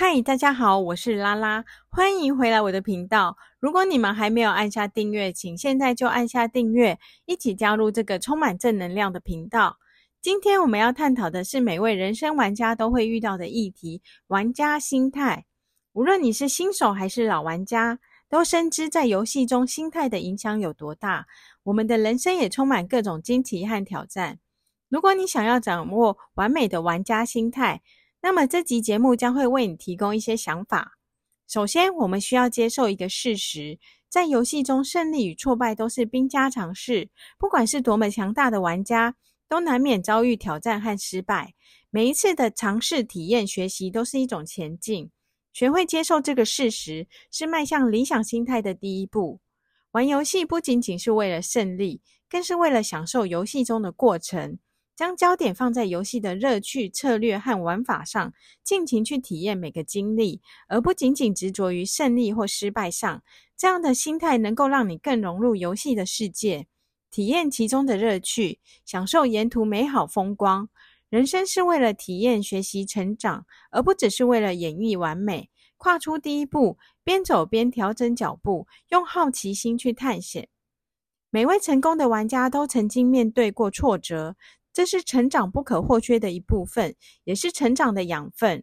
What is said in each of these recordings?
嗨，大家好，我是拉拉，欢迎回来我的频道。如果你们还没有按下订阅，请现在就按下订阅，一起加入这个充满正能量的频道。今天我们要探讨的是每位人生玩家都会遇到的议题——玩家心态。无论你是新手还是老玩家，都深知在游戏中心态的影响有多大。我们的人生也充满各种惊奇和挑战。如果你想要掌握完美的玩家心态，那么这集节目将会为你提供一些想法。首先，我们需要接受一个事实，在游戏中胜利与挫败都是兵家常事。不管是多么强大的玩家，都难免遭遇挑战和失败。每一次的尝试、体验、学习都是一种前进。学会接受这个事实，是迈向理想心态的第一步。玩游戏不仅仅是为了胜利，更是为了享受游戏中的过程。将焦点放在游戏的乐趣、策略和玩法上，尽情去体验每个经历，而不仅仅执着于胜利或失败上。这样的心态能够让你更融入游戏的世界，体验其中的乐趣，享受沿途美好风光。人生是为了体验、学习、成长，而不只是为了演绎完美。跨出第一步，边走边调整脚步，用好奇心去探险。每位成功的玩家都曾经面对过挫折。这是成长不可或缺的一部分，也是成长的养分。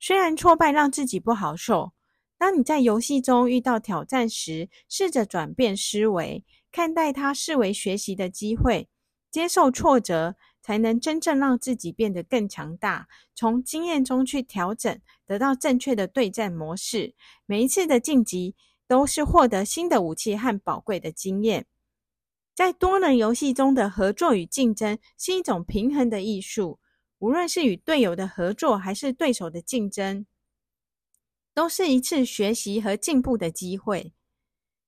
虽然挫败让自己不好受，当你在游戏中遇到挑战时，试着转变思维，看待它视为学习的机会，接受挫折，才能真正让自己变得更强大。从经验中去调整，得到正确的对战模式。每一次的晋级，都是获得新的武器和宝贵的经验。在多人游戏中的合作与竞争是一种平衡的艺术。无论是与队友的合作，还是对手的竞争，都是一次学习和进步的机会。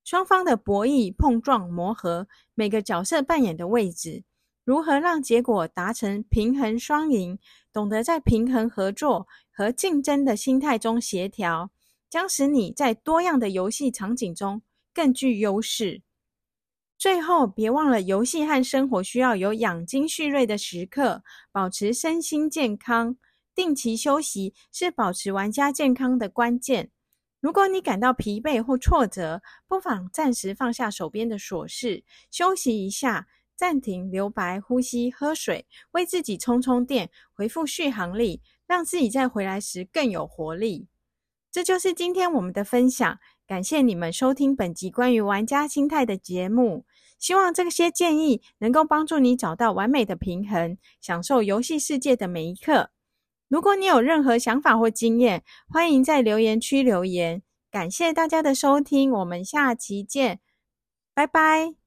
双方的博弈、碰撞、磨合，每个角色扮演的位置，如何让结果达成平衡双赢，懂得在平衡合作和竞争的心态中协调，将使你在多样的游戏场景中更具优势。最后，别忘了，游戏和生活需要有养精蓄锐的时刻，保持身心健康。定期休息是保持玩家健康的关键。如果你感到疲惫或挫折，不妨暂时放下手边的琐事，休息一下，暂停、留白、呼吸、喝水，为自己充充电，恢复续航力，让自己在回来时更有活力。这就是今天我们的分享。感谢你们收听本集关于玩家心态的节目。希望这些建议能够帮助你找到完美的平衡，享受游戏世界的每一刻。如果你有任何想法或经验，欢迎在留言区留言。感谢大家的收听，我们下期见，拜拜。